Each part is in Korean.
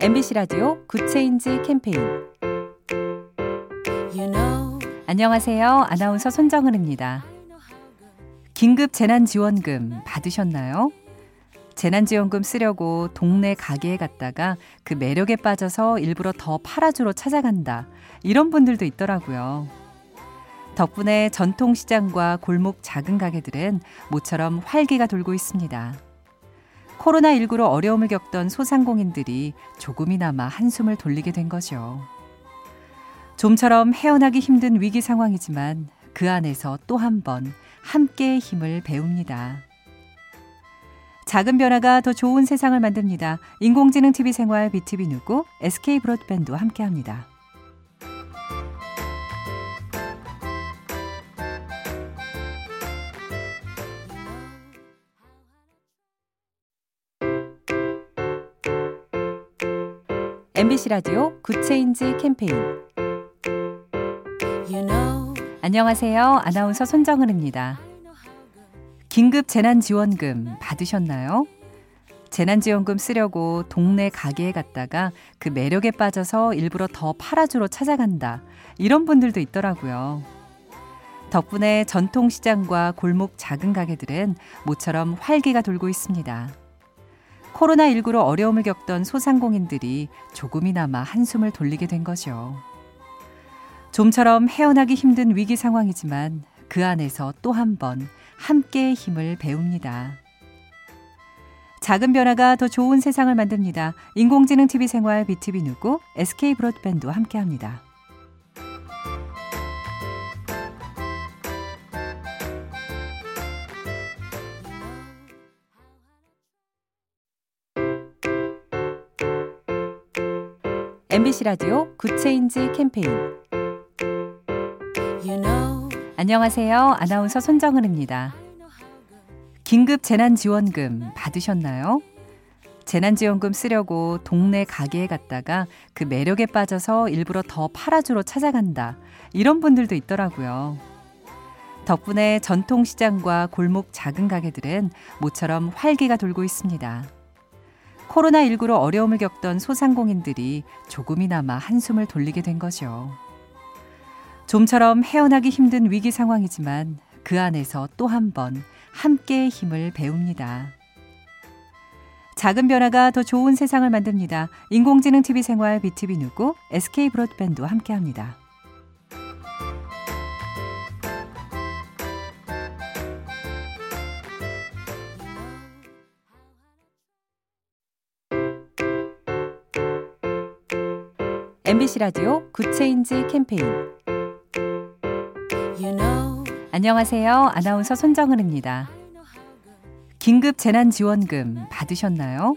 MBC 라디오 Good Change 캠페인 You know, 안녕하세요. 아나운서 손정은입니다. 긴급 재난지원금 받으셨나요? 재난지원금 쓰려고 동네 가게에 갔다가 그 매력에 빠져서 일부러 더 팔아주러 찾아간다. 이런 분들도 있더라고요. 덕분에 전통시장과 골목 작은 가게들은 모처럼 활기가 돌고 있습니다. 코로나19로 어려움을 겪던 소상공인들이 조금이나마 한숨을 돌리게 된 거죠. 좀처럼 헤어나기 힘든 위기 상황이지만 그 안에서 또 한 번 함께의 힘을 배웁니다. 작은 변화가 더 좋은 세상을 만듭니다. 인공지능 TV 생활 BTV 누구 SK 브로드밴드와 함께합니다. MBC 라디오 Good Change 캠페인 you know, 안녕하세요. 아나운서 손정은입니다. 긴급 재난지원금 받으셨나요? 재난지원금 쓰려고 동네 가게에 갔다가 그 매력에 빠져서 일부러 더 팔아주러 찾아간다. 이런 분들도 있더라고요. 덕분에 전통시장과 골목 작은 가게들은 모처럼 활기가 돌고 있습니다. 코로나19로 어려움을 겪던 소상공인들이 조금이나마 한숨을 돌리게 된 거죠. 좀처럼 헤어나기 힘든 위기 상황이지만 그 안에서 또 한 번 함께의 힘을 배웁니다. 작은 변화가 더 좋은 세상을 만듭니다. 인공지능 TV 생활 BTV 누구 SK 브로드밴드와 함께합니다. MBC 라디오 Good Change 캠페인 you know, 안녕하세요. 아나운서 손정은입니다. 긴급 재난지원금 받으셨나요? 재난지원금 쓰려고 동네 가게에 갔다가 그 매력에 빠져서 일부러 더 팔아주러 찾아간다. 이런 분들도 있더라고요. 덕분에 전통시장과 골목 작은 가게들은 모처럼 활기가 돌고 있습니다. 코로나19로 어려움을 겪던 소상공인들이 조금이나마 한숨을 돌리게 된 거죠. 좀처럼 헤어나기 힘든 위기 상황이지만 그 안에서 또 한 번 함께의 힘을 배웁니다. 작은 변화가 더 좋은 세상을 만듭니다. 인공지능 TV 생활 BTV 누구 SK 브로드밴드와 함께합니다. MBC 라디오 Good Change 캠페인 you know, 안녕하세요. 아나운서 손정은입니다. 긴급 재난지원금 받으셨나요?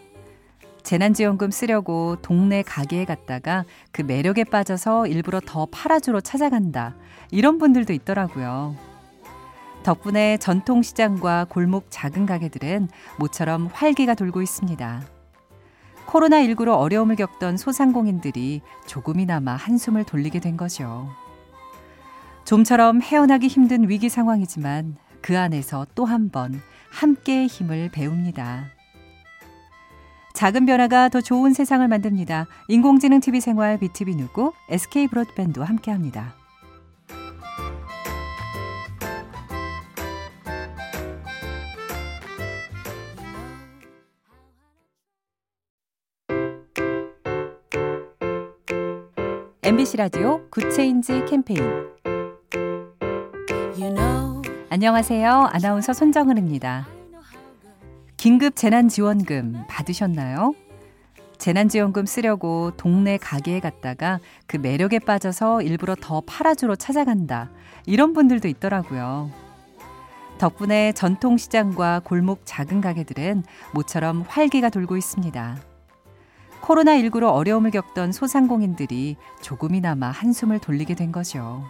재난지원금 쓰려고 동네 가게에 갔다가 그 매력에 빠져서 일부러 더 팔아주러 찾아간다. 이런 분들도 있더라고요. 덕분에 전통시장과 골목 작은 가게들은 모처럼 활기가 돌고 있습니다. 코로나19로 어려움을 겪던 소상공인들이 조금이나마 한숨을 돌리게 된 거죠. 좀처럼 헤어나기 힘든 위기 상황이지만 그 안에서 또 한 번 함께의 힘을 배웁니다. 작은 변화가 더 좋은 세상을 만듭니다. 인공지능 TV 생활 BTV 누구 SK 브로드밴드와 함께합니다. MBC 라디오 Good Change 캠페인 you know, 안녕하세요. 아나운서 손정은입니다. 긴급 재난지원금 받으셨나요? 재난지원금 쓰려고 동네 가게에 갔다가 그 매력에 빠져서 일부러 더 팔아주러 찾아간다. 이런 분들도 있더라고요. 덕분에 전통시장과 골목 작은 가게들은 모처럼 활기가 돌고 있습니다. 코로나19로 어려움을 겪던 소상공인들이 조금이나마 한숨을 돌리게 된 거죠.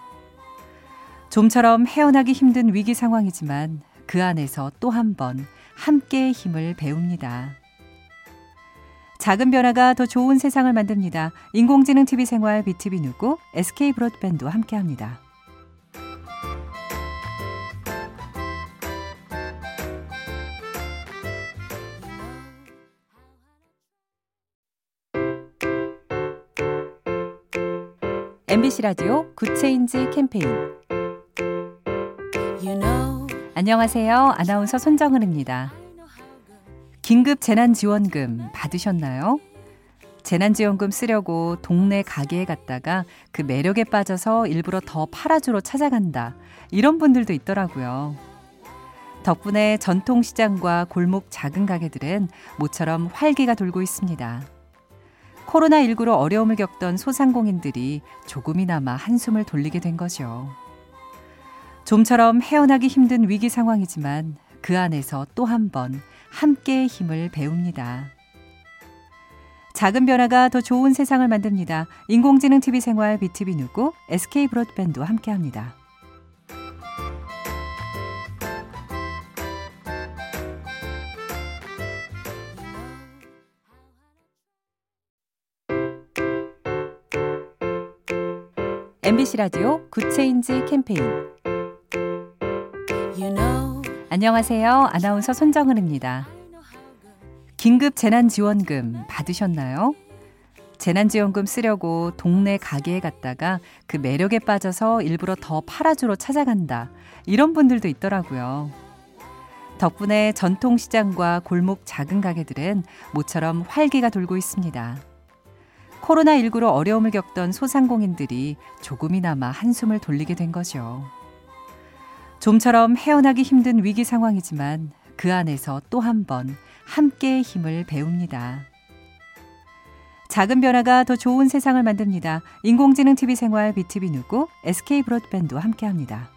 좀처럼 헤어나기 힘든 위기 상황이지만 그 안에서 또 한 번 함께의 힘을 배웁니다. 작은 변화가 더 좋은 세상을 만듭니다. 인공지능 TV 생활 BTV 누구 SK 브로드밴드와 함께합니다. MBC 라디오 Good Change 캠페인 You know, 안녕하세요. 아나운서 손정은입니다. 긴급 재난지원금 받으셨나요? 재난지원금 쓰려고 동네 가게에 갔다가 그 매력에 빠져서 일부러 더 팔아주러 찾아간다. 이런 분들도 있더라고요. 덕분에 전통시장과 골목 작은 가게들은 모처럼 활기가 돌고 있습니다. 코로나19로 어려움을 겪던 소상공인들이 조금이나마 한숨을 돌리게 된 거죠. 좀처럼 헤어나기 힘든 위기 상황이지만 그 안에서 또 한 번 함께의 힘을 배웁니다. 작은 변화가 더 좋은 세상을 만듭니다. 인공지능 TV 생활 BTV 누구 SK 브로드밴드와 함께합니다. MBC 라디오 Good Change 캠페인 you know, 안녕하세요. 아나운서 손정은입니다. 긴급 재난지원금 받으셨나요? 재난지원금 쓰려고 동네 가게에 갔다가 그 매력에 빠져서 일부러 더 팔아주러 찾아간다. 이런 분들도 있더라고요. 덕분에 전통시장과 골목 작은 가게들은 모처럼 활기가 돌고 있습니다. 코로나19로 어려움을 겪던 소상공인들이 조금이나마 한숨을 돌리게 된 거죠. 좀처럼 헤어나기 힘든 위기 상황이지만 그 안에서 또 한 번 함께의 힘을 배웁니다. 작은 변화가 더 좋은 세상을 만듭니다. 인공지능 TV 생활 BTV 누구 SK 브로드밴드와 함께합니다.